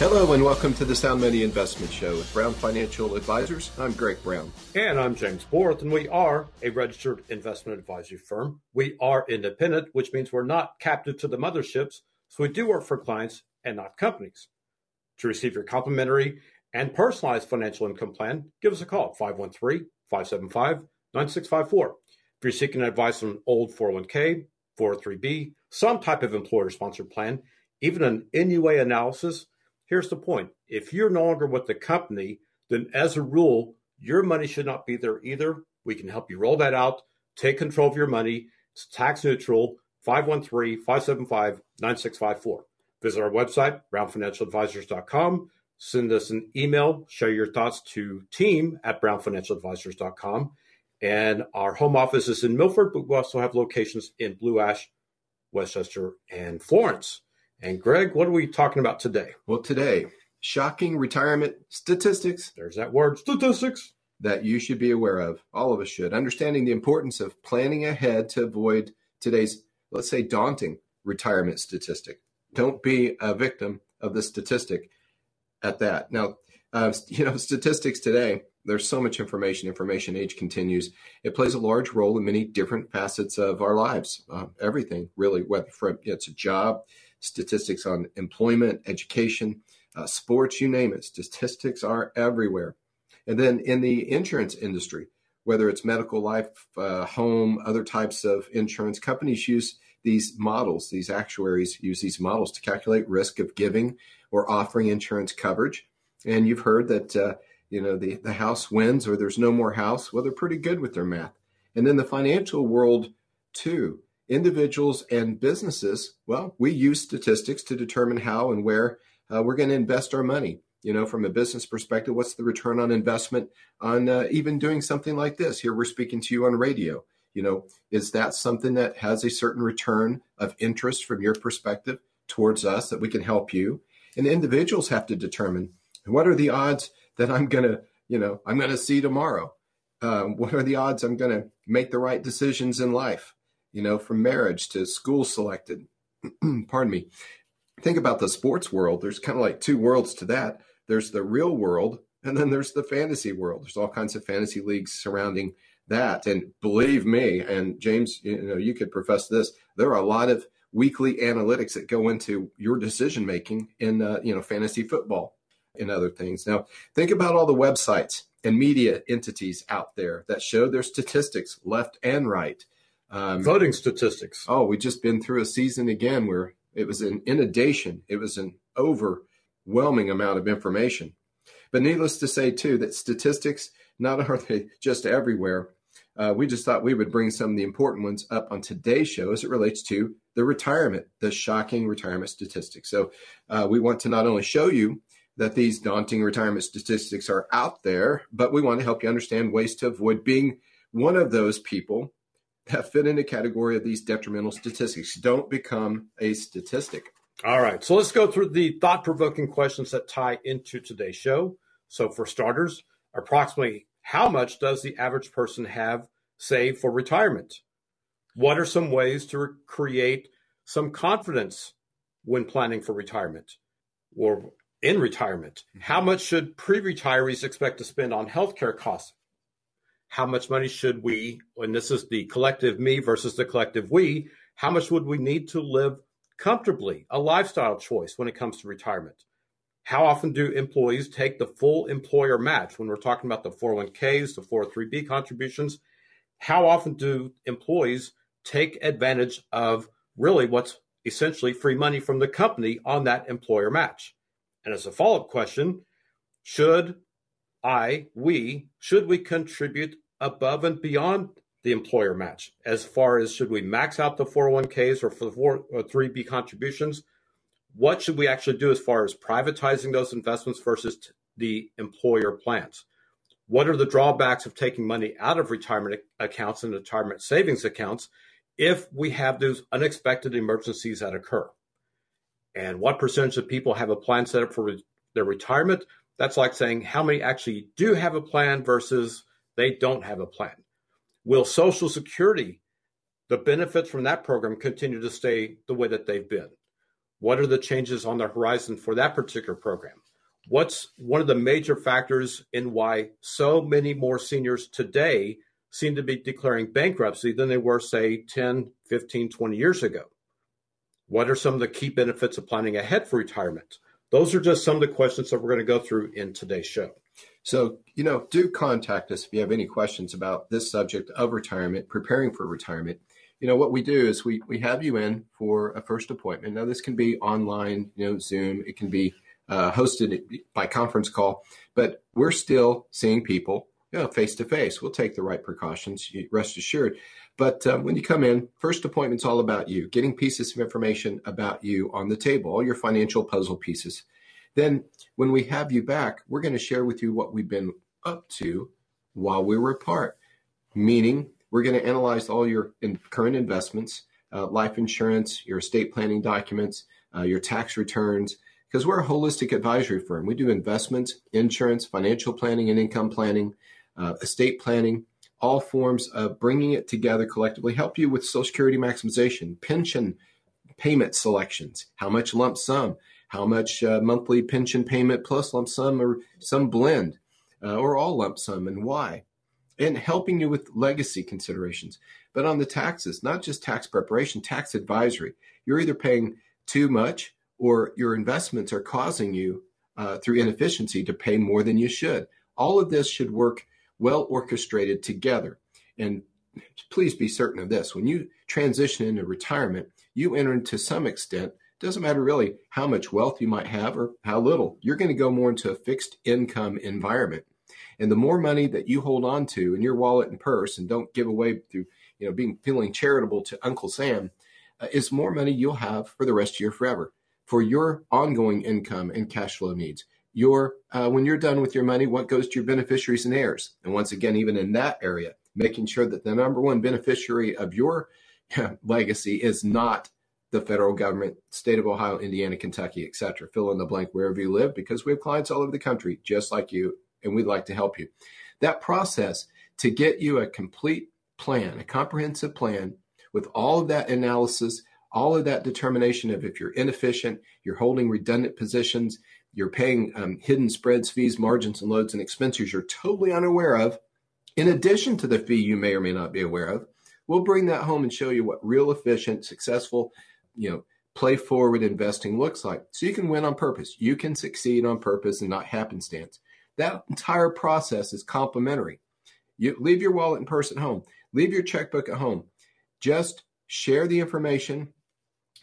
Hello and welcome to the Sound Money Investment Show with Brown Financial Advisors. I'm Greg Brown. And I'm James Borth, and we are a registered investment advisory firm. We are independent, which means we're not captive to the motherships, so we do work for clients and not companies. To receive your complimentary and personalized financial income plan, give us a call 513 575 9654. If you're seeking advice on an old 401k, 403b, some type of employer sponsored plan, even an NUA analysis, Here's the point if you're no longer with the company, then as a rule, your money should not be there either. We can help you roll that out, take control of your money. It's tax neutral, 513 575 9654. Visit our website, brownfinancialadvisors.com. Send us an email, share your thoughts to team at brownfinancialadvisors.com. And our home office is in Milford, but we also have locations in Blue Ash, West Chester, and Florence. And Greg, what are we talking about today? Well, today, shocking retirement statistics. There's that word, statistics. That you should be aware of. All of us should. Understanding the importance of planning ahead to avoid today's, let's say, daunting retirement statistic. Don't be a victim of the statistic at that. Now, uh, you know, statistics today, there's so much information. Information age continues. It plays a large role in many different facets of our lives. Uh, everything, really, whether from, it's a job, statistics on employment, education, uh, sports, you name it. Statistics are everywhere. And then in the insurance industry, whether it's medical, life, uh, home, other types of insurance, companies use these models, these actuaries use these models to calculate risk of giving or offering insurance coverage. And you've heard that, uh, you know, the, the house wins or there's no more house. Well, they're pretty good with their math. And then the financial world, too individuals and businesses, well, we use statistics to determine how and where uh, we're going to invest our money. You know, from a business perspective, what's the return on investment on uh, even doing something like this? Here we're speaking to you on radio. You know, is that something that has a certain return of interest from your perspective towards us that we can help you? And individuals have to determine what are the odds that I'm going to, you know, I'm going to see tomorrow. Um, what are the odds I'm going to make the right decisions in life? You know, from marriage to school selected. Pardon me. Think about the sports world. There's kind of like two worlds to that. There's the real world, and then there's the fantasy world. There's all kinds of fantasy leagues surrounding that. And believe me, and James, you know, you could profess this. There are a lot of weekly analytics that go into your decision making in, uh, you know, fantasy football and other things. Now, think about all the websites and media entities out there that show their statistics left and right um, Voting statistics. Oh, we just been through a season again where it was an inundation. It was an overwhelming amount of information. But needless to say, too, that statistics not are they just everywhere. Uh, we just thought we would bring some of the important ones up on today's show as it relates to the retirement, the shocking retirement statistics. So uh, we want to not only show you that these daunting retirement statistics are out there, but we want to help you understand ways to avoid being one of those people fit in the category of these detrimental statistics. Don't become a statistic. All right. So let's go through the thought provoking questions that tie into today's show. So, for starters, approximately how much does the average person have saved for retirement? What are some ways to create some confidence when planning for retirement or in retirement? Mm-hmm. How much should pre retirees expect to spend on healthcare costs how much money should we, and this is the collective me versus the collective we, how much would we need to live comfortably, a lifestyle choice when it comes to retirement? How often do employees take the full employer match when we're talking about the 401ks, the 403b contributions? How often do employees take advantage of really what's essentially free money from the company on that employer match? And as a follow up question, should I, we, should we contribute above and beyond the employer match as far as should we max out the 401ks or for the 4 or 3B contributions? What should we actually do as far as privatizing those investments versus t- the employer plans? What are the drawbacks of taking money out of retirement accounts and retirement savings accounts if we have those unexpected emergencies that occur? And what percentage of people have a plan set up for re- their retirement? That's like saying how many actually do have a plan versus they don't have a plan. Will Social Security, the benefits from that program, continue to stay the way that they've been? What are the changes on the horizon for that particular program? what's one of the major factors in why so many more seniors today seem to be declaring bankruptcy than they were, say, 10, 15, 20 years ago? What are some of the key benefits of planning ahead for retirement? Those are just some of the questions that we're going to go through in today's show. So, you know, do contact us if you have any questions about this subject of retirement, preparing for retirement. You know, what we do is we, we have you in for a first appointment. Now, this can be online, you know, Zoom, it can be uh, hosted by conference call, but we're still seeing people face to face. We'll take the right precautions, rest assured. But um, when you come in, first appointment's all about you, getting pieces of information about you on the table, all your financial puzzle pieces. Then, when we have you back, we're going to share with you what we've been up to while we were apart. Meaning, we're going to analyze all your in current investments, uh, life insurance, your estate planning documents, uh, your tax returns, because we're a holistic advisory firm. We do investments, insurance, financial planning, and income planning, uh, estate planning, all forms of bringing it together collectively, help you with Social Security maximization, pension payment selections, how much lump sum, how much uh, monthly pension payment plus lump sum or some blend, uh, or all lump sum, and why. And helping you with legacy considerations. But on the taxes, not just tax preparation, tax advisory. You're either paying too much or your investments are causing you uh, through inefficiency to pay more than you should. All of this should work well orchestrated together. And please be certain of this when you transition into retirement, you enter into some extent, doesn't matter really how much wealth you might have or how little, you're going to go more into a fixed income environment. And the more money that you hold on to in your wallet and purse and don't give away through, you know, being feeling charitable to Uncle Sam, uh, is more money you'll have for the rest of your forever for your ongoing income and cash flow needs. Your uh, when you're done with your money, what goes to your beneficiaries and heirs? And once again, even in that area, making sure that the number one beneficiary of your legacy is not the federal government, state of Ohio, Indiana, Kentucky, etc. Fill in the blank wherever you live, because we have clients all over the country just like you, and we'd like to help you. That process to get you a complete plan, a comprehensive plan with all of that analysis all of that determination of if you're inefficient, you're holding redundant positions, you're paying um, hidden spreads, fees, margins, and loads and expenses you're totally unaware of, in addition to the fee you may or may not be aware of, we'll bring that home and show you what real efficient, successful, you know, play forward investing looks like. So you can win on purpose. You can succeed on purpose and not happenstance. That entire process is complementary. You leave your wallet and purse at home. Leave your checkbook at home. Just share the information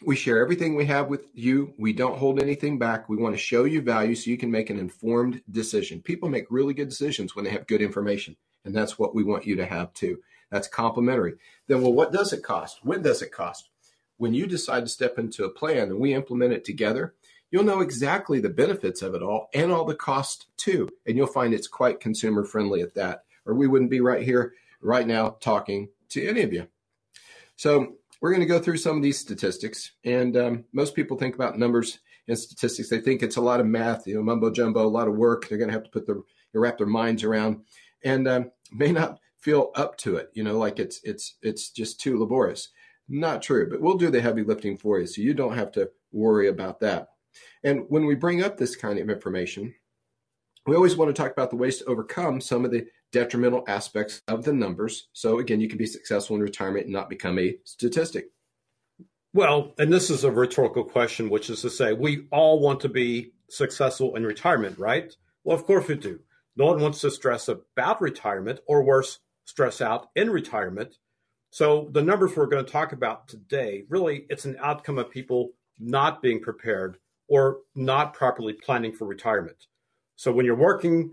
we share everything we have with you. We don't hold anything back. We want to show you value so you can make an informed decision. People make really good decisions when they have good information, and that's what we want you to have too. That's complimentary. Then, well, what does it cost? When does it cost? When you decide to step into a plan and we implement it together, you'll know exactly the benefits of it all and all the costs too. And you'll find it's quite consumer friendly at that, or we wouldn't be right here right now talking to any of you. So we're going to go through some of these statistics. And um, most people think about numbers and statistics. They think it's a lot of math, you know, mumbo jumbo, a lot of work. They're going to have to put their wrap their minds around, and um, may not feel up to it. You know, like it's it's it's just too laborious. Not true, but we'll do the heavy lifting for you, so you don't have to worry about that. And when we bring up this kind of information, we always want to talk about the ways to overcome some of the detrimental aspects of the numbers. So again, you can be successful in retirement and not become a statistic. Well, and this is a rhetorical question, which is to say, we all want to be successful in retirement, right? Well, of course we do. No one wants to stress about retirement or worse, stress out in retirement. So the numbers we're going to talk about today, really, it's an outcome of people not being prepared or not properly planning for retirement. So when you're working,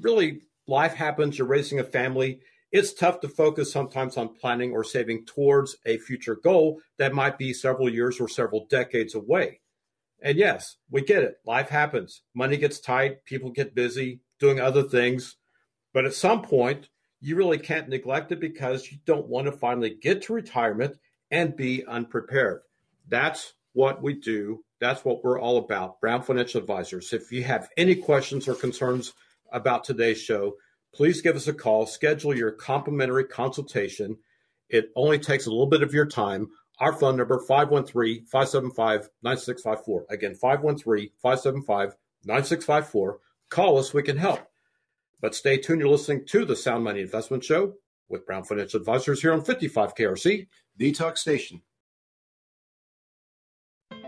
really life happens, you're raising a family. It's tough to focus sometimes on planning or saving towards a future goal that might be several years or several decades away. And yes, we get it. Life happens. Money gets tight. People get busy doing other things. But at some point, you really can't neglect it because you don't want to finally get to retirement and be unprepared. That's what we do. That's what we're all about. Brown Financial Advisors. If you have any questions or concerns about today's show, please give us a call. Schedule your complimentary consultation. It only takes a little bit of your time. Our phone number 513-575-9654. Again, 513-575-9654. Call us, we can help. But stay tuned. You're listening to the Sound Money Investment Show with Brown Financial Advisors here on 55 KRC. The Talk Station.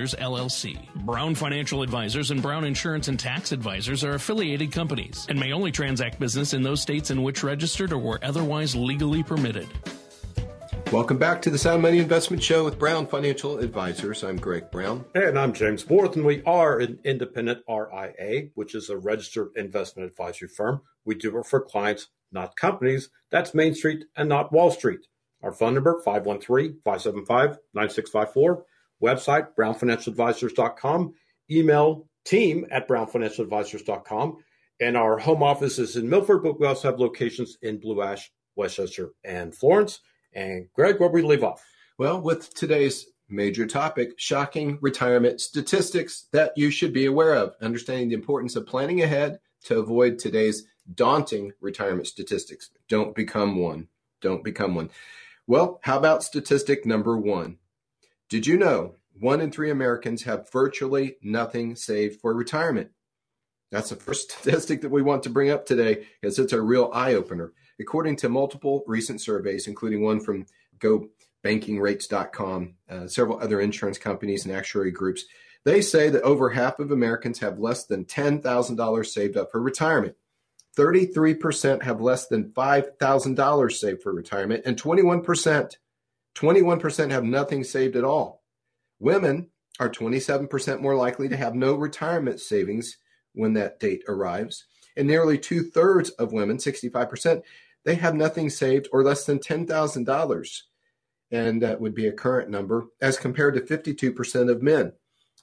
Advisors, LLC. Brown Financial Advisors and Brown Insurance and Tax Advisors are affiliated companies and may only transact business in those states in which registered or were otherwise legally permitted. Welcome back to the Sound Money Investment Show with Brown Financial Advisors. I'm Greg Brown. And I'm James Borth, and we are an independent RIA, which is a registered investment advisory firm. We do it for clients, not companies. That's Main Street and not Wall Street. Our phone number, 513-575-9654 website, brownfinancialadvisors.com, email team at brownfinancialadvisors.com. And our home office is in Milford, but we also have locations in Blue Ash, West Chester, and Florence. And Greg, where we leave off? Well, with today's major topic, shocking retirement statistics that you should be aware of, understanding the importance of planning ahead to avoid today's daunting retirement statistics. Don't become one. Don't become one. Well, how about statistic number one? Did you know one in three Americans have virtually nothing saved for retirement? That's the first statistic that we want to bring up today because it's a real eye opener. According to multiple recent surveys, including one from GoBankingRates.com, uh, several other insurance companies and actuary groups, they say that over half of Americans have less than $10,000 saved up for retirement. 33% have less than $5,000 saved for retirement, and 21% 21% have nothing saved at all. Women are 27% more likely to have no retirement savings when that date arrives. And nearly two thirds of women, 65%, they have nothing saved or less than $10,000. And that would be a current number as compared to 52% of men.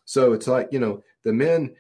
So it's like, you know, the men,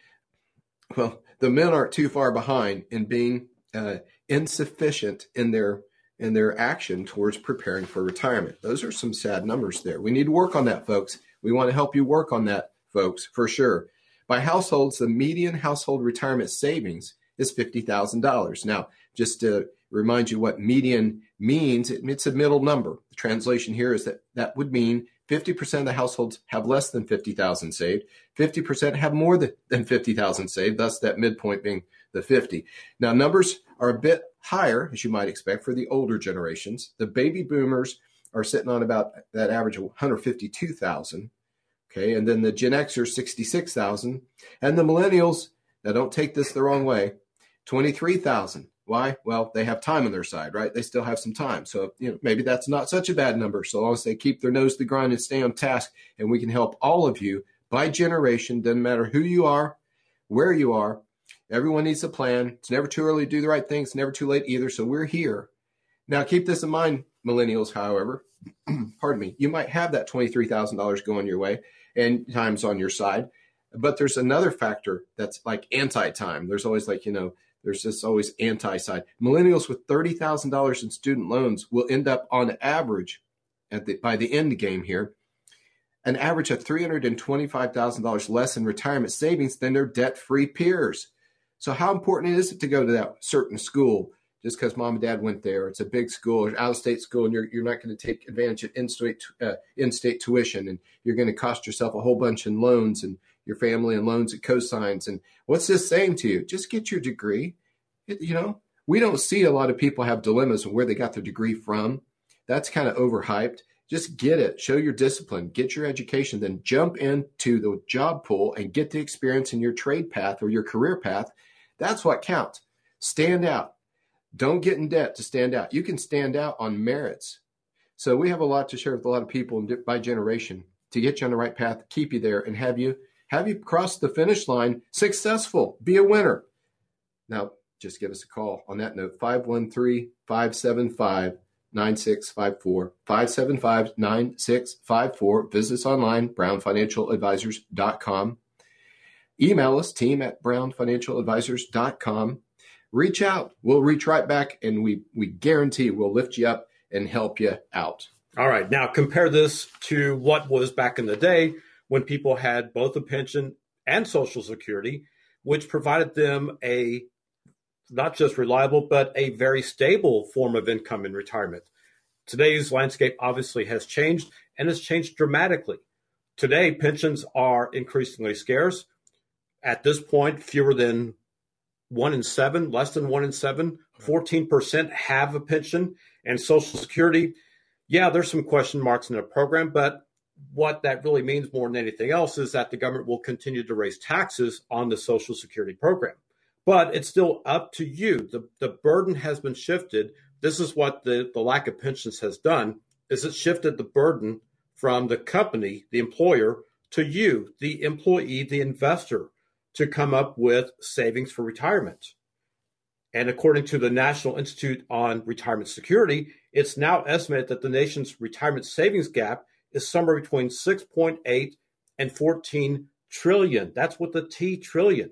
well, the men aren't too far behind in being uh, insufficient in their and their action towards preparing for retirement. Those are some sad numbers there. We need to work on that, folks. We want to help you work on that, folks, for sure. By households, the median household retirement savings is $50,000. Now, just to remind you what median means, it, it's a middle number. The translation here is that that would mean 50% of the households have less than 50,000 saved. 50% have more than 50,000 saved, thus that midpoint being the 50. Now, numbers are a bit higher, as you might expect, for the older generations. The baby boomers are sitting on about that average of 152,000. Okay, and then the Gen Xers, 66,000. And the millennials, now don't take this the wrong way, 23,000. Why? Well, they have time on their side, right? They still have some time. So, you know, maybe that's not such a bad number so long as they keep their nose to the grind and stay on task. And we can help all of you by generation, doesn't matter who you are, where you are, Everyone needs a plan. It's never too early to do the right thing. It's never too late either. So we're here. Now, keep this in mind, millennials, however. pardon me. You might have that $23,000 going your way and time's on your side. But there's another factor that's like anti time. There's always like, you know, there's this always anti side. Millennials with $30,000 in student loans will end up on average at the, by the end game here an average of $325,000 less in retirement savings than their debt free peers. So how important is it to go to that certain school just because mom and dad went there? It's a big school, out of state school, and you're, you're not going to take advantage of in-state, uh, in-state tuition, and you're going to cost yourself a whole bunch in loans and your family and loans and cosigns. And what's this saying to you? Just get your degree. It, you know, we don't see a lot of people have dilemmas of where they got their degree from. That's kind of overhyped. Just get it, show your discipline, get your education, then jump into the job pool and get the experience in your trade path or your career path that's what counts. Stand out. Don't get in debt to stand out. You can stand out on merits. So we have a lot to share with a lot of people by generation to get you on the right path, keep you there, and have you have you cross the finish line successful. Be a winner. Now, just give us a call. On that note, 513 575 9654. 575 9654. Visit us online, brownfinancialadvisors.com. Email us, team at brownfinancialadvisors.com. Reach out. We'll reach right back and we, we guarantee we'll lift you up and help you out. All right. Now compare this to what was back in the day when people had both a pension and Social Security, which provided them a not just reliable, but a very stable form of income in retirement. Today's landscape obviously has changed and has changed dramatically. Today, pensions are increasingly scarce. At this point, fewer than one in seven, less than one in seven, 14% have a pension. And Social Security, yeah, there's some question marks in the program, but what that really means more than anything else is that the government will continue to raise taxes on the Social Security program. But it's still up to you. The, the burden has been shifted. This is what the, the lack of pensions has done is it shifted the burden from the company, the employer, to you, the employee, the investor, to come up with savings for retirement. And according to the National Institute on Retirement Security, it's now estimated that the nation's retirement savings gap is somewhere between 6.8 and 14 trillion. That's with the T trillion.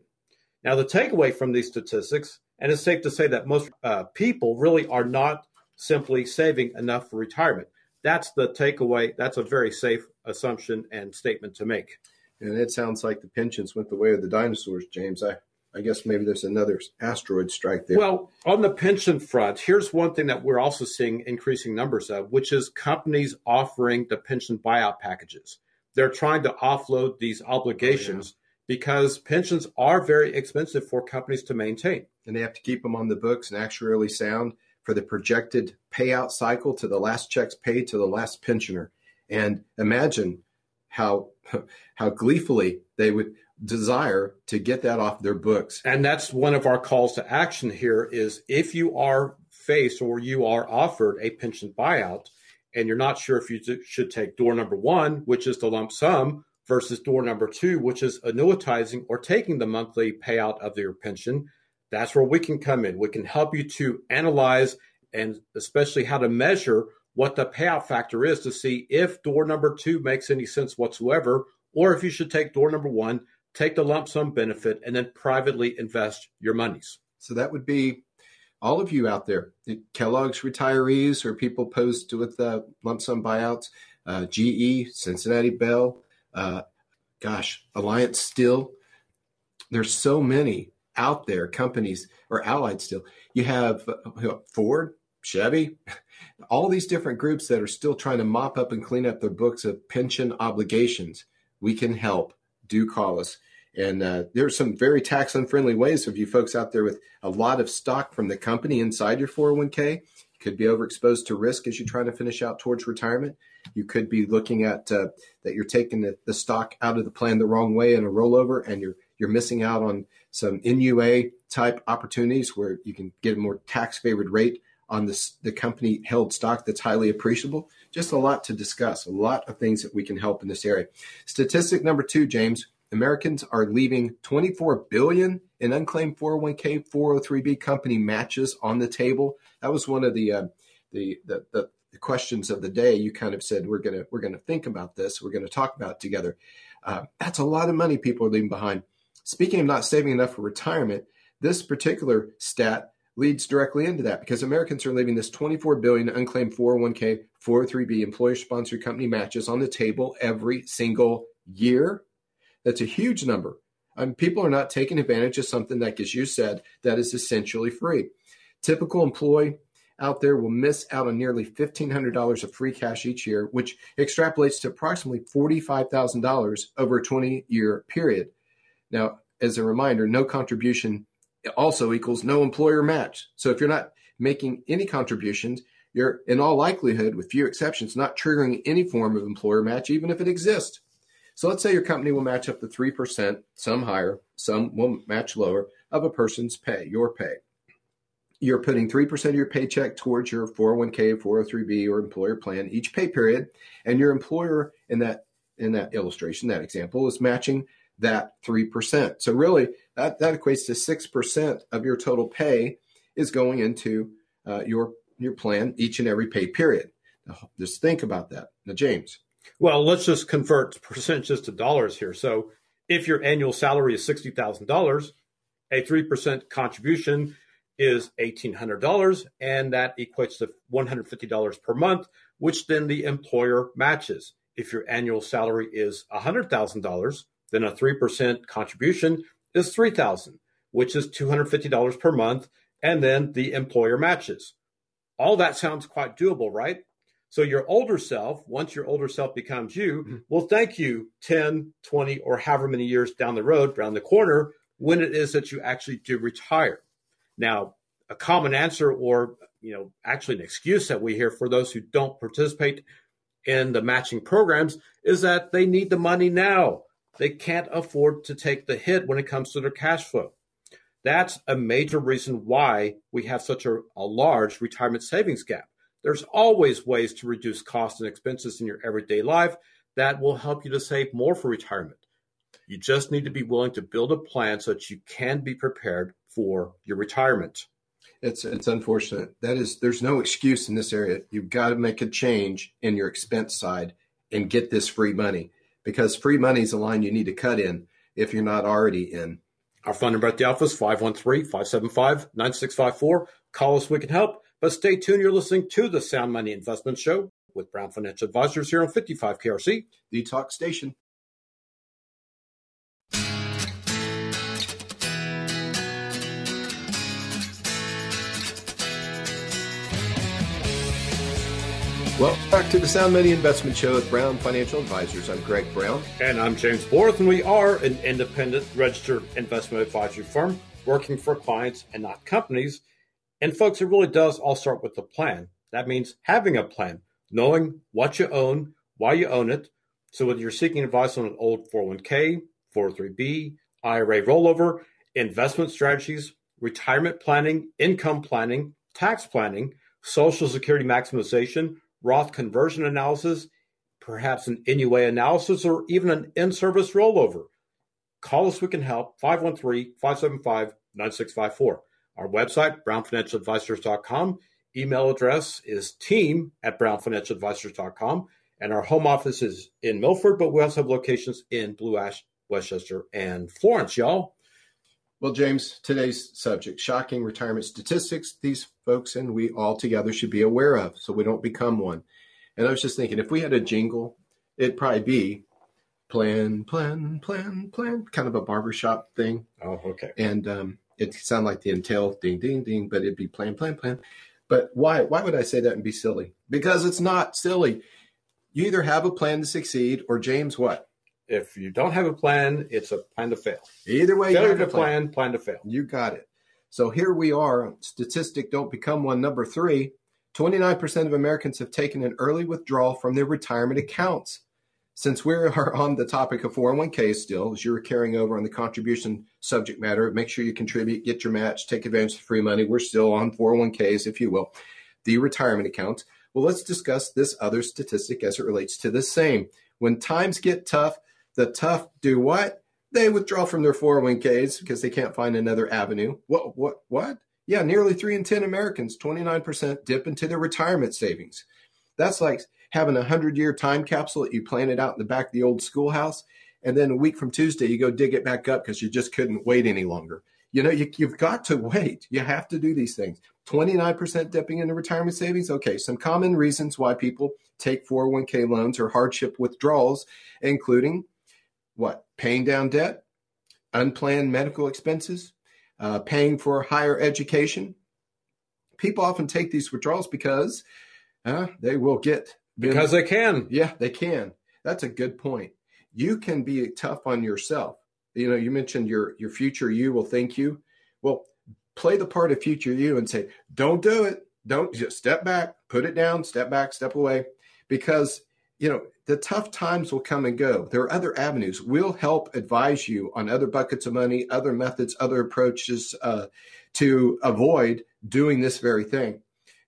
Now, the takeaway from these statistics, and it's safe to say that most uh, people really are not simply saving enough for retirement. That's the takeaway. That's a very safe assumption and statement to make. And it sounds like the pensions went the way of the dinosaurs, James. I, I guess maybe there's another asteroid strike there. Well, on the pension front, here's one thing that we're also seeing increasing numbers of, which is companies offering the pension buyout packages. They're trying to offload these obligations. Oh, yeah because pensions are very expensive for companies to maintain. And they have to keep them on the books and actuarially sound for the projected payout cycle to the last checks paid to the last pensioner. And imagine how how gleefully they would desire to get that off their books. And that's one of our calls to action here is if you are faced or you are offered a pension buyout and you're not sure if you should take door number 1, which is the lump sum, versus door number two, which is annuitizing or taking the monthly payout of your pension. That's where we can come in. We can help you to analyze and especially how to measure what the payout factor is to see if door number two makes any sense whatsoever, or if you should take door number one, take the lump sum benefit, and then privately invest your monies. So that would be all of you out there, Kellogg's retirees or people posed with uh, lump sum buyouts, uh, GE, Cincinnati Bell, uh, gosh, Alliance Steel. There's so many out there, companies or allied still. You have uh, Ford, Chevy, all these different groups that are still trying to mop up and clean up their books of pension obligations. We can help. Do call us. And uh, there are some very tax unfriendly ways of you folks out there with a lot of stock from the company inside your 401k. Could be overexposed to risk as you're trying to finish out towards retirement. You could be looking at uh, that you're taking the, the, stock out of the plan the wrong way in a rollover, and you're you're missing out on some NUA type opportunities where you can get a more tax favored rate on the company held stock that's highly appreciable. Just a lot to discuss, a lot of things that we can help in this area. Statistic number two, James. Americans are leaving 24 billion in unclaimed 401k 403b company matches on the table. That was one of the uh, the, the, the questions of the day, you kind of said we're gonna we're gonna think about this. We're gonna talk about it together. Uh, that's a lot of money people are leaving behind. Speaking of not saving enough for retirement, this particular stat leads directly into that because Americans are leaving this 24 billion unclaimed 401k 403b employer sponsored company matches on the table every single year. That's a huge number. Um, people are not taking advantage of something that, as you said, that is essentially free. Typical employee out there will miss out on nearly $1,500 of free cash each year, which extrapolates to approximately $45,000 over a 20 year period. Now, as a reminder, no contribution also equals no employer match. So if you're not making any contributions, you're in all likelihood, with few exceptions, not triggering any form of employer match, even if it exists. So let's say your company will match up to 3%, some higher, some will match lower, of a person's pay, your pay. you're putting 3% of your paycheck towards your 401k, 403b, or employer plan each pay period, and your employer in that in that illustration, that example, is matching that 3%. So really, that, that equates to 6% of your total pay is going into uh, your, your plan each and every pay period. Now, just think about that. Now, James. Well, let's just convert percentages to dollars here. So if your annual salary is $60,000, a 3% contribution is $1,800, and that equates to $150 per month, which then the employer matches. If your annual salary is $100,000, then a 3% contribution is 3000 which is $250 per month, and then the employer matches. All that sounds quite doable, right? So your older self, once your older self becomes you, mm-hmm. will thank you 10, 20, or however many years down the road, around the corner, when it is that you actually do retire. Now, a common answer or you know actually an excuse that we hear for those who don't participate in the matching programs is that they need the money now. They can't afford to take the hit when it comes to their cash flow. That's a major reason why we have such a, a large retirement savings gap. There's always ways to reduce costs and expenses in your everyday life that will help you to save more for retirement. You just need to be willing to build a plan so that you can be prepared for your retirement. It's it's unfortunate. That is there's no excuse in this area. You've got to make a change in your expense side and get this free money because free money is a line you need to cut in if you're not already in. Our phone number at the office 513-575-9654. Call us, we can help. But stay tuned. You're listening to the Sound Money Investment Show with Brown Financial Advisors here on 55 KRC. The Talk Station. Welcome back to the Sound Money Investment Show with Brown Financial Advisors. I'm Greg Brown. And I'm James Borth, and we are an independent registered investment advisory firm working for clients and not companies. And folks, it really does all start with the plan. That means having a plan, knowing what you own, why you own it. So whether you're seeking advice on an old 401k, 403b, IRA rollover, investment strategies, retirement planning, income planning, tax planning, social security maximization, Roth conversion analysis, perhaps an NUA analysis, or even an in service rollover. Call us, we can help 513 575 9654. Our website, brownfinancialadvisors.com. Email address is team at brownfinancialadvisors.com. And our home office is in Milford, but we also have locations in Blue Ash, West Chester, and Florence, y'all. Well, James, today's subject shocking retirement statistics these folks and we all together should be aware of so we don't become one. And I was just thinking if we had a jingle, it'd probably be plan, plan, plan, plan, kind of a barbershop thing. Oh, okay. And um, it'd sound like the Intel ding, ding, ding, but it'd be plan, plan, plan. But why? Why would I say that and be silly? Because it's not silly. You either have a plan to succeed, or James, what? If you don't have a plan, it's a plan to fail. Either way, failure to plan. plan, plan to fail. You got it. So here we are. Statistic don't become one. Number three 29% of Americans have taken an early withdrawal from their retirement accounts. Since we are on the topic of 401k still, as you're carrying over on the contribution subject matter, make sure you contribute, get your match, take advantage of free money. We're still on 401ks, if you will, the retirement accounts. Well, let's discuss this other statistic as it relates to the same. When times get tough, the tough do what? They withdraw from their 401ks because they can't find another avenue. What? What? What? Yeah, nearly three in 10 Americans, 29%, dip into their retirement savings. That's like having a 100 year time capsule that you planted out in the back of the old schoolhouse. And then a week from Tuesday, you go dig it back up because you just couldn't wait any longer. You know, you, you've got to wait. You have to do these things. 29% dipping into retirement savings. Okay, some common reasons why people take 401k loans or hardship withdrawals, including what? Paying down debt, unplanned medical expenses, uh, paying for higher education. People often take these withdrawals because uh, they will get because they can. Yeah, they can. That's a good point. You can be tough on yourself. You know, you mentioned your your future you will thank you. Well, play the part of future you and say, "Don't do it. Don't just step back, put it down, step back, step away," because you know the tough times will come and go. There are other avenues. We'll help advise you on other buckets of money, other methods, other approaches uh, to avoid doing this very thing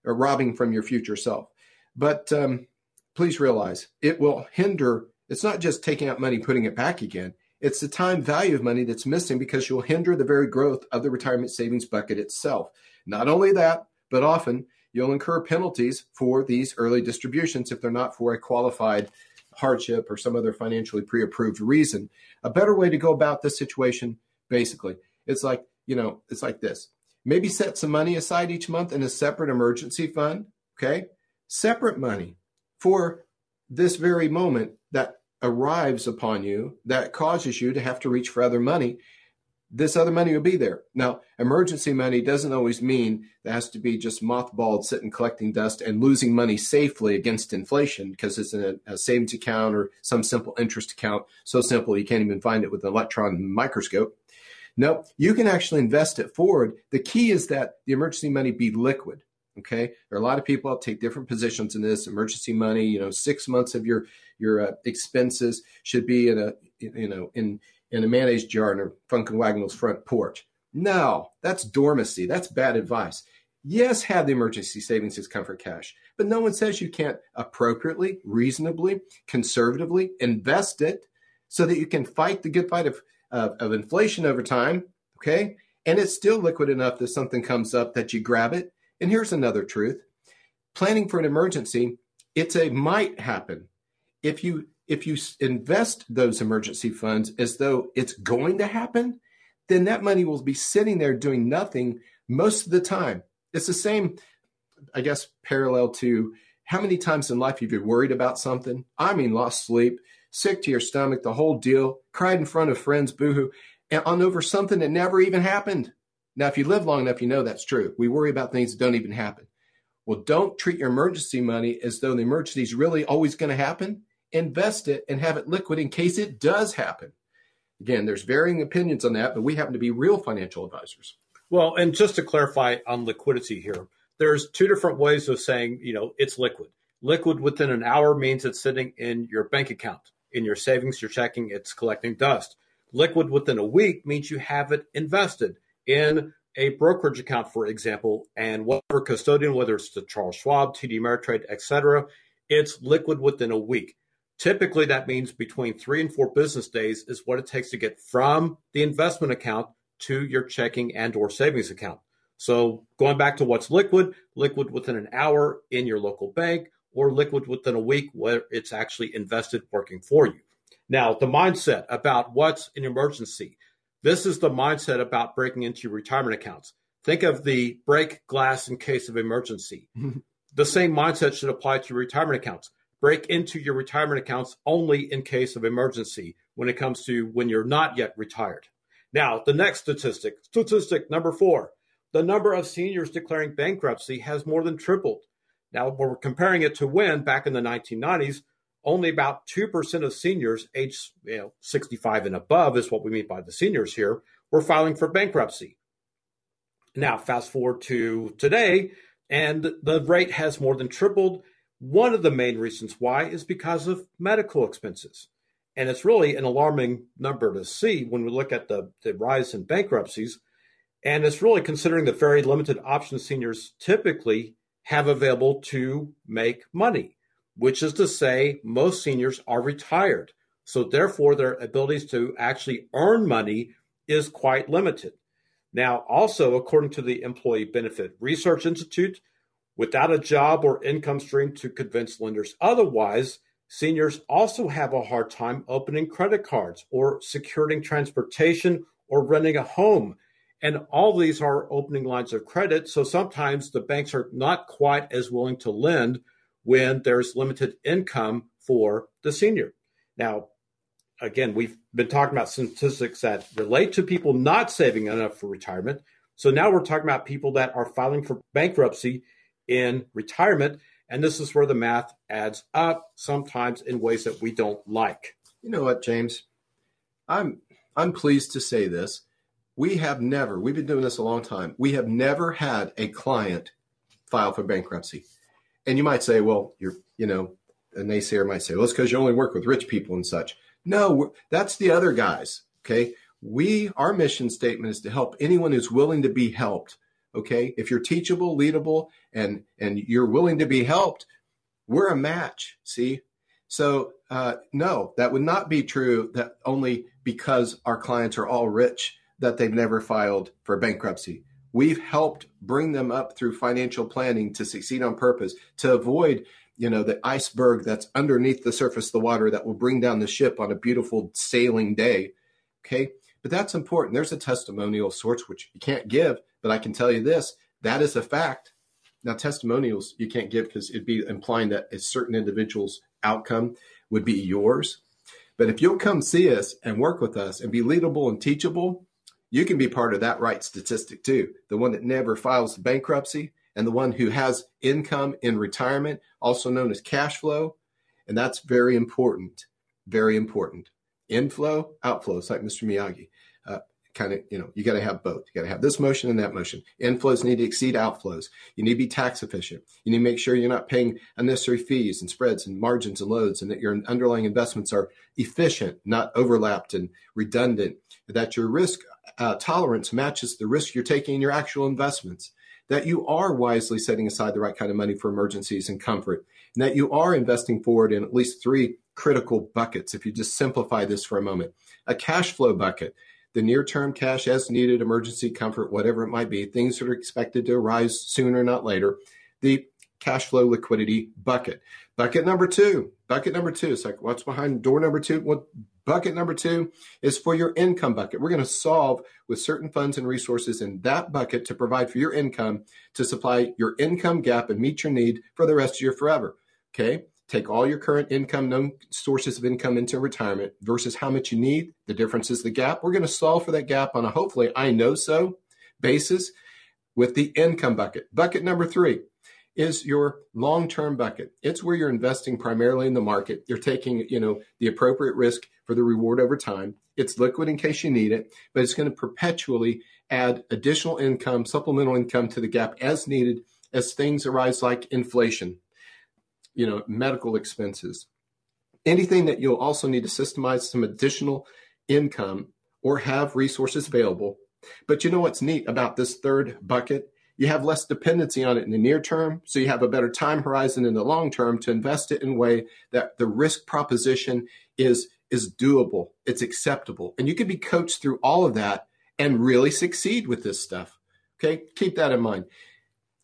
or robbing from your future self. But um, please realize it will hinder. It's not just taking out money, putting it back again. It's the time value of money that's missing because you'll hinder the very growth of the retirement savings bucket itself. Not only that, but often you'll incur penalties for these early distributions if they're not for a qualified hardship or some other financially pre approved reason. A better way to go about this situation, basically, it's like, you know, it's like this. Maybe set some money aside each month in a separate emergency fund, okay? Separate money for this very moment that arrives upon you that causes you to have to reach for other money this other money will be there. Now, emergency money doesn't always mean that has to be just mothballed, sitting collecting dust and losing money safely against inflation because it's in a, a, savings account or some simple interest account. So simple you can't even find it with an electron microscope. No, you can actually invest it forward. The key is that the emergency money be liquid. Okay, there are a lot of people take different positions in this emergency money. You know, six months of your your uh, expenses should be in a you know in in a mayonnaise jar on a Funk and Wagnall's front porch. No, that's dormancy. That's bad advice. Yes, have the emergency savings as comfort cash, but no one says you can't appropriately, reasonably, conservatively invest it so that you can fight the good fight of, of, of inflation over time. Okay. And it's still liquid enough that something comes up that you grab it. And here's another truth planning for an emergency, it's a might happen. If you if you invest those emergency funds as though it's going to happen, then that money will be sitting there doing nothing most of the time. It's the same, I guess, parallel to how many times in life have you worried about something? I mean, lost sleep, sick to your stomach, the whole deal, cried in front of friends, boohoo, and on over something that never even happened. Now, if you live long enough, you know that's true. We worry about things that don't even happen. Well, don't treat your emergency money as though the emergency is really always going to happen invest it and have it liquid in case it does happen. Again, there's varying opinions on that, but we happen to be real financial advisors. Well, and just to clarify on liquidity here, there's two different ways of saying, you know, it's liquid. Liquid within an hour means it's sitting in your bank account, in your savings, your checking, it's collecting dust. Liquid within a week means you have it invested in a brokerage account, for example, and whatever custodian, whether it's the Charles Schwab, TD Ameritrade, etc., it's liquid within a week. Typically, that means between three and four business days is what it takes to get from the investment account to your checking and or savings account. So going back to what's liquid, liquid within an hour in your local bank or liquid within a week where it's actually invested working for you. Now, the mindset about what's an emergency. This is the mindset about breaking into your retirement accounts. Think of the break glass in case of emergency. the same mindset should apply to your retirement accounts break into your retirement accounts only in case of emergency when it comes to when you're not yet retired. Now, the next statistic, statistic number four, the number of seniors declaring bankruptcy has more than tripled. Now, we're comparing it to when back in the 1990s, only about 2% of seniors aged you know, 65 and above is what we mean by the seniors here, were filing for bankruptcy. Now, fast forward to today, and the rate has more than tripled one of the main reasons why is because of medical expenses. And it's really an alarming number to see when we look at the, the rise in bankruptcies. And it's really considering the very limited options seniors typically have available to make money, which is to say, most seniors are retired. So, therefore, their abilities to actually earn money is quite limited. Now, also, according to the Employee Benefit Research Institute, without a job or income stream to convince lenders otherwise, seniors also have a hard time opening credit cards or securing transportation or renting a home. And all these are opening lines of credit. So sometimes the banks are not quite as willing to lend when there's limited income for the senior. Now, again, we've been talking about statistics that relate to people not saving enough for retirement. So now we're talking about people that are filing for bankruptcy in retirement. And this is where the math adds up, sometimes in ways that we don't like. You know what, James? I'm I'm pleased to say this. We have never, we've been doing this a long time. We have never had a client file for bankruptcy. And you might say, well, you're, you know, a naysayer might say, well, it's because you only work with rich people and such. No, that's the other guys. Okay. we our mission statement is to help anyone who's willing to be helped. Okay, if you're teachable, leadable, and and you're willing to be helped, we're a match. See, so uh, no, that would not be true. That only because our clients are all rich that they've never filed for bankruptcy. We've helped bring them up through financial planning to succeed on purpose, to avoid, you know, the iceberg that's underneath the surface of the water that will bring down the ship on a beautiful sailing day. Okay. But that's important. There's a testimonial of sorts which you can't give, but I can tell you this that is a fact. Now, testimonials you can't give because it'd be implying that a certain individual's outcome would be yours. But if you'll come see us and work with us and be leadable and teachable, you can be part of that right statistic too. The one that never files bankruptcy and the one who has income in retirement, also known as cash flow. And that's very important. Very important. Inflow, outflow. It's like Mr. Miyagi. Kind of, you know, you got to have both. You got to have this motion and that motion. Inflows need to exceed outflows. You need to be tax efficient. You need to make sure you're not paying unnecessary fees and spreads and margins and loads, and that your underlying investments are efficient, not overlapped and redundant. That your risk uh, tolerance matches the risk you're taking in your actual investments. That you are wisely setting aside the right kind of money for emergencies and comfort, and that you are investing forward in at least three critical buckets. If you just simplify this for a moment, a cash flow bucket the near term cash as needed, emergency comfort, whatever it might be, things that are expected to arise sooner, or not later. The cash flow liquidity bucket. Bucket number two, bucket number two. It's like what's behind door number two? What bucket number two is for your income bucket. We're going to solve with certain funds and resources in that bucket to provide for your income to supply your income gap and meet your need for the rest of your forever. Okay take all your current income, known sources of income into retirement versus how much you need. The difference is the gap. We're going to solve for that gap on a hopefully I know so basis with the income bucket. Bucket number three is your long-term bucket. It's where you're investing primarily in the market. You're taking, you know, the appropriate risk for the reward over time. It's liquid in case you need it, but it's going to perpetually add additional income, supplemental income to the gap as needed as things arise like inflation, you know, medical expenses, anything that you'll also need to systemize some additional income or have resources available. But you know what's neat about this third bucket? You have less dependency on it in the near term, so you have a better time horizon in the long term to invest it in a way that the risk proposition is is doable, it's acceptable, and you can be coached through all of that and really succeed with this stuff. Okay, keep that in mind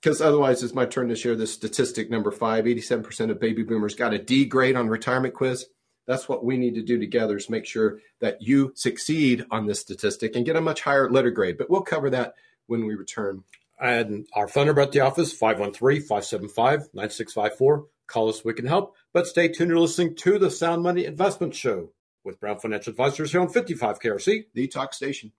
because otherwise it's my turn to share this statistic number five. 87% of baby boomers got a d grade on retirement quiz. That's what we need to do together is make sure that you succeed on this statistic and get a much higher letter grade. But we'll cover that when we return. And our phone number at the office 513-575-9654 call us we can help. But stay tuned you're listening to the sound money investment show with brown financial advisors here on 55 krc the talk station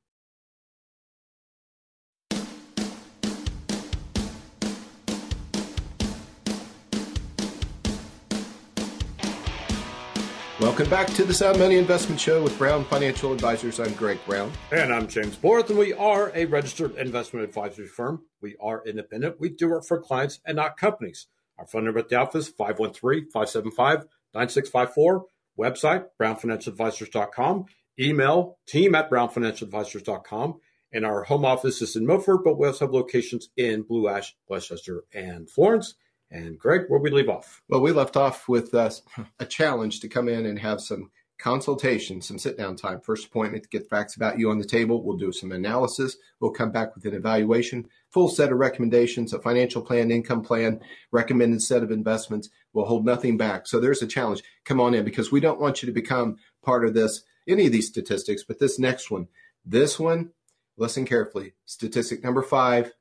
Welcome back to the Sound Money Investment Show with Brown Financial Advisors. I'm Greg Brown. And I'm James Borth, and we are a registered investment advisory firm. We are independent. We do work for clients and not companies. Our phone number at the office, 513-575-9654. Website, brownfinancialadvisors.com. Email, team at brownfinancialadvisors.com. And our home office is in Milford, but we also have locations in Blue Ash, West Chester, and Florence. And Greg, where we leave off? Well, we left off with uh, a challenge to come in and have some consultation, some sit down time. First appointment to get facts about you on the table. We'll do some analysis. We'll come back with an evaluation, full set of recommendations, a financial plan, income plan, recommended set of investments. We'll hold nothing back. So there's a challenge. Come on in because we don't want you to become part of this, any of these statistics, but this next one, this one, listen carefully. Statistic number five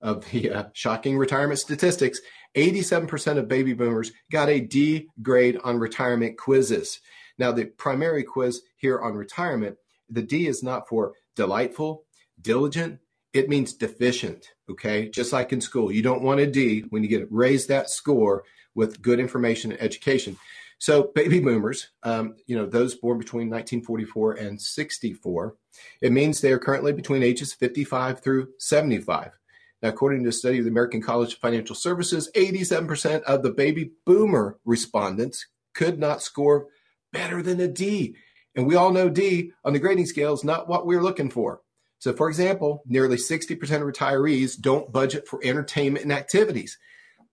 of the uh, shocking retirement statistics 87% of baby boomers got a D grade on retirement quizzes. Now, the primary quiz here on retirement, the D is not for delightful, diligent, it means deficient. Okay. Just like in school, you don't want a D when you get raise that score with good information and education. So, baby boomers, um, you know, those born between 1944 and 64, it means they are currently between ages 55 through 75. Now, according to a study of the American College of Financial Services, 87% of the baby boomer respondents could not score better than a D. And we all know D on the grading scale is not what we're looking for. So, for example, nearly 60% of retirees don't budget for entertainment and activities.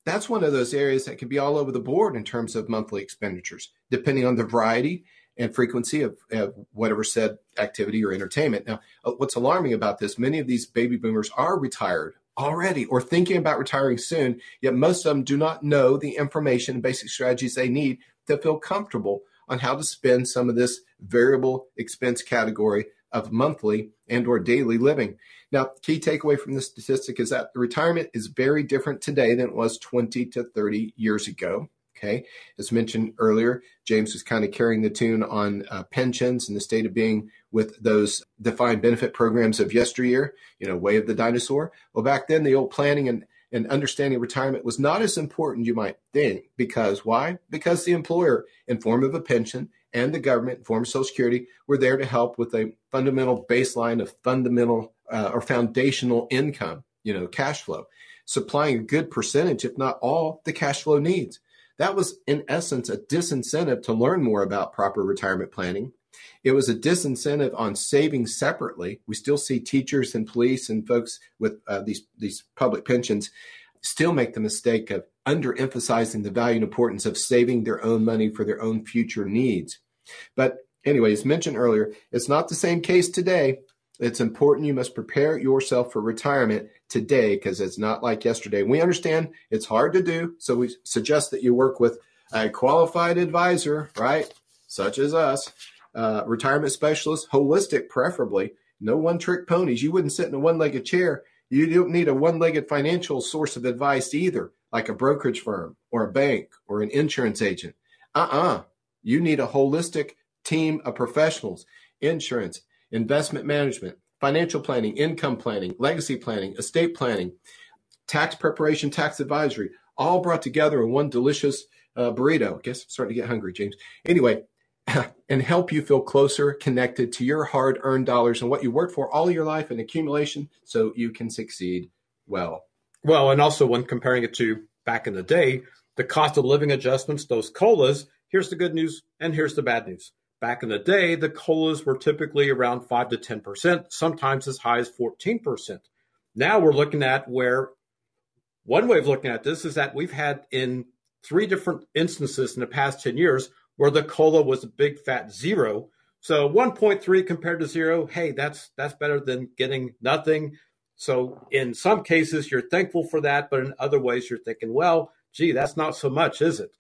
That's one of those areas that can be all over the board in terms of monthly expenditures, depending on the variety and frequency of, of whatever said activity or entertainment. Now, uh, what's alarming about this, many of these baby boomers are retired already or thinking about retiring soon, yet most of them do not know the information and basic strategies they need to feel comfortable on how to spend some of this variable expense category of monthly and or daily living. Now, key takeaway from this statistic is that retirement is very different today than it was 20 to 30 years ago. Okay. As mentioned earlier, James was kind of carrying the tune on uh, pensions and the state of being with those defined benefit programs of yesteryear, you know, way of the dinosaur. Well, back then, the old planning and, and understanding retirement was not as important, you might think. Because why? Because the employer, in form of a pension, and the government, in form of Social Security, were there to help with a fundamental baseline of fundamental uh, or foundational income, you know, cash flow, supplying a good percentage, if not all, the cash flow needs. That was, in essence, a disincentive to learn more about proper retirement planning. It was a disincentive on saving separately. We still see teachers and police and folks with uh, these these public pensions still make the mistake of underemphasizing the value and importance of saving their own money for their own future needs. But anyway, as mentioned earlier, it's not the same case today. It's important you must prepare yourself for retirement today because it's not like yesterday. We understand it's hard to do, so we suggest that you work with a qualified advisor, right? Such as us, uh, retirement specialist, holistic preferably. No one trick ponies. You wouldn't sit in a one legged chair. You don't need a one legged financial source of advice either, like a brokerage firm or a bank or an insurance agent. Uh uh-uh. uh You need a holistic team of professionals, insurance, investment management, financial planning, income planning, legacy planning, estate planning, tax preparation, tax advisory, all brought together in one delicious uh, burrito. I guess I'm starting to get hungry, James. Anyway, and help you feel closer connected to your hard earned dollars and what you worked for all your life in accumulation so you can succeed well. Well, and also when comparing it to back in the day, the cost of living adjustments, those COLAs, here's the good news and here's the bad news. Back in the day, the COLAs were typically around 5 to 10%, sometimes as high as 14%. Now we're looking at where one way of looking at this is that we've had in three different instances in the past 10 years where the COLA was a big fat zero. So 1.3 compared to zero, hey, that's that's better than getting nothing. So in some cases you're thankful for that, but in other ways you're thinking, well, gee, that's not so much, is it?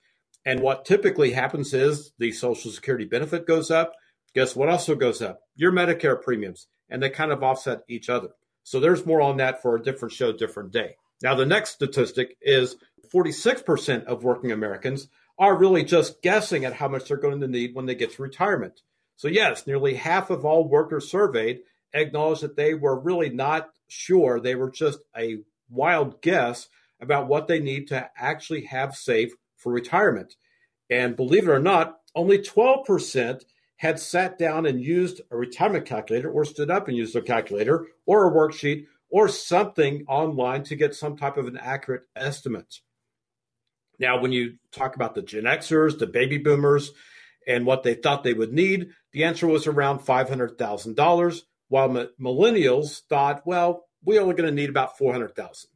And what typically happens is the Social Security benefit goes up. Guess what also goes up? Your Medicare premiums, and they kind of offset each other. So there's more on that for a different show, different day. Now, the next statistic is 46% of working Americans are really just guessing at how much they're going to need when they get to retirement. So, yes, nearly half of all workers surveyed acknowledged that they were really not sure. They were just a wild guess about what they need to actually have saved for retirement. And believe it or not, only 12% had sat down and used a retirement calculator or stood up and used a calculator or a worksheet or something online to get some type of an accurate estimate. Now, when you talk about the Gen Xers, the baby boomers, and what they thought they would need, the answer was around $500,000, while millennials thought, well, we're only going to need about 400,000.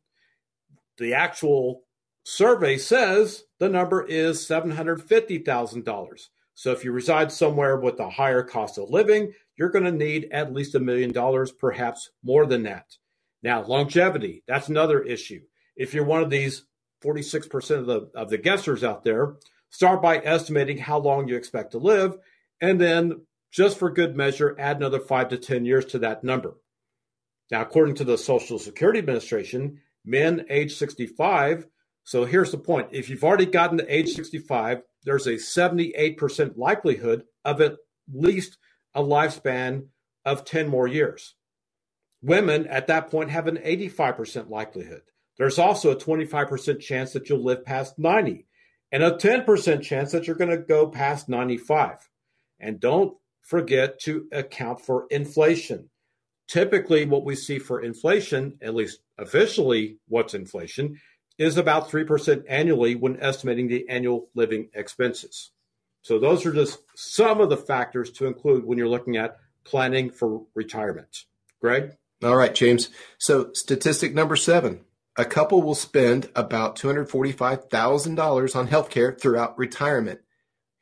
The actual survey says the number is $750,000. So if you reside somewhere with a higher cost of living, you're going to need at least a million dollars, perhaps more than that. Now, longevity, that's another issue. If you're one of these 46% of the of the guessers out there, start by estimating how long you expect to live and then just for good measure add another 5 to 10 years to that number. Now, according to the Social Security Administration, men age 65 so here's the point if you've already gotten to age 65, there's a 78% likelihood of at least a lifespan of 10 more years. Women at that point have an 85% likelihood. There's also a 25% chance that you'll live past 90 and a 10% chance that you're going to go past 95. And don't forget to account for inflation. Typically, what we see for inflation, at least officially, what's inflation, is about 3% annually when estimating the annual living expenses. So those are just some of the factors to include when you're looking at planning for retirement. Greg? All right, James. So statistic number seven. A couple will spend about $245,000 on healthcare throughout retirement.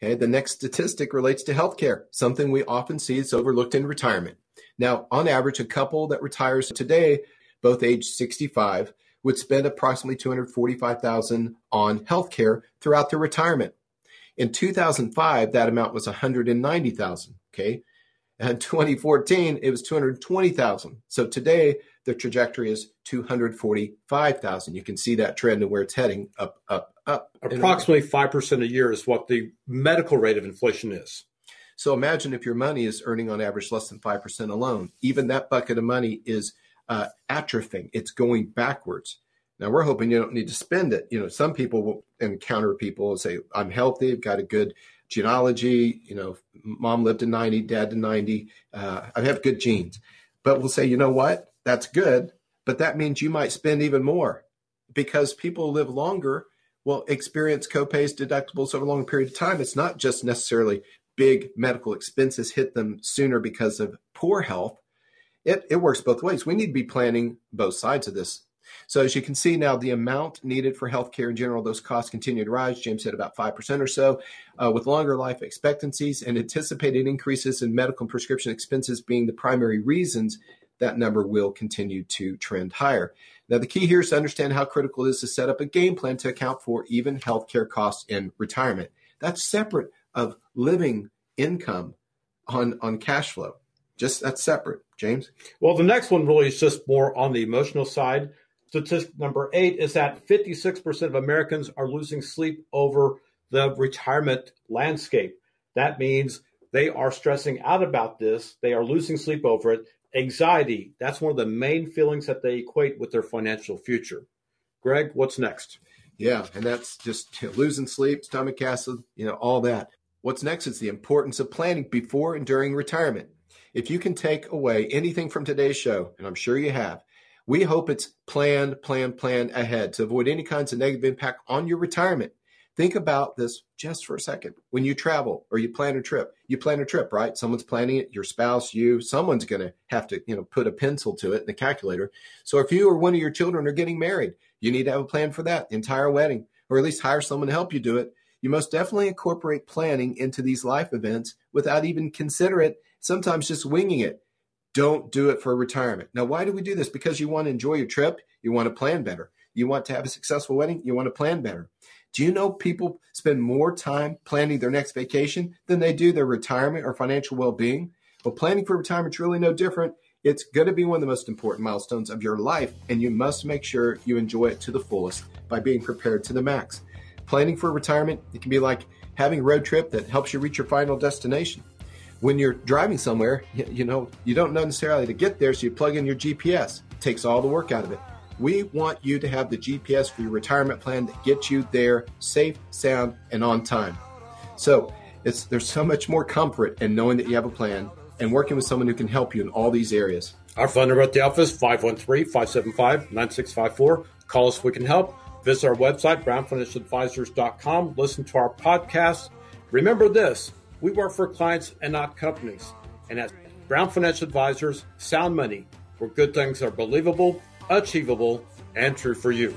Okay, the next statistic relates to healthcare, something we often see is overlooked in retirement. Now, on average, a couple that retires today, both age 65, would spend approximately 245,000 on healthcare throughout their retirement. In 2005, that amount was 190,000. Okay. And 2014, it was 220,000. So today, the trajectory is 245,000. You can see that trend and where it's heading up, up, up. Approximately 5% a year is what the medical rate of inflation is. So imagine if your money is earning on average less than 5% alone. Even that bucket of money is uh, atrophying, it's going backwards. Now we're hoping you don't need to spend it. You know, some people will encounter people and say, I'm healthy, I've got a good genealogy, you know, mom lived to 90, dad to 90, uh, I have good genes. But we'll say, you know what? That's good. But that means you might spend even more because people live longer will experience copays, deductibles over a long period of time. It's not just necessarily big medical expenses hit them sooner because of poor health. It, it works both ways. We need to be planning both sides of this so as you can see now, the amount needed for healthcare in general, those costs continue to rise. James said about 5% or so. Uh, with longer life expectancies and anticipated increases in medical and prescription expenses being the primary reasons, that number will continue to trend higher. Now, the key here is to understand how critical it is to set up a game plan to account for even healthcare costs in retirement. That's separate of living income on, on cash flow. Just that's separate. James? Well, the next one really is just more on the emotional side. Statistic number eight is that 56% of Americans are losing sleep over the retirement landscape. That means they are stressing out about this, they are losing sleep over it. Anxiety, that's one of the main feelings that they equate with their financial future. Greg, what's next? Yeah, and that's just losing sleep, stomach acid, you know, all that. What's next is the importance of planning before and during retirement. If you can take away anything from today's show, and I'm sure you have, we hope it's plan, plan, plan ahead to avoid any kinds of negative impact on your retirement. Think about this just for a second. When you travel or you plan a trip, you plan a trip, right? Someone's planning it, your spouse, you, someone's going to have to, you know, put a pencil to it in the calculator. So if you or one of your children are getting married, you need to have a plan for that, entire wedding, or at least hire someone to help you do it. You most definitely incorporate planning into these life events without even consider it, sometimes just winging it. Don't do it for retirement. Now, why do we do this? Because you want to enjoy your trip, you want to plan better. You want to have a successful wedding, you want to plan better. Do you know people spend more time planning their next vacation than they do their retirement or financial well being? Well, planning for retirement is really no different. It's going to be one of the most important milestones of your life, and you must make sure you enjoy it to the fullest by being prepared to the max. Planning for retirement, it can be like having a road trip that helps you reach your final destination when you're driving somewhere, you know, you don't necessarily to get there, so you plug in your GPS. It takes all the work out of it. We want you to have the GPS for your retirement plan that gets you there safe, sound, and on time. So it's there's so much more comfort in knowing that you have a plan and working with someone who can help you in all these areas. Our phone number at the office, 513-575-9654. Call us if we can help. Visit our website, brownfinancialadvisors.com. Listen to our podcast. Remember this, we work for clients and not companies. And at Brown Financial Advisors, sound money, where good things are believable, achievable, and true for you.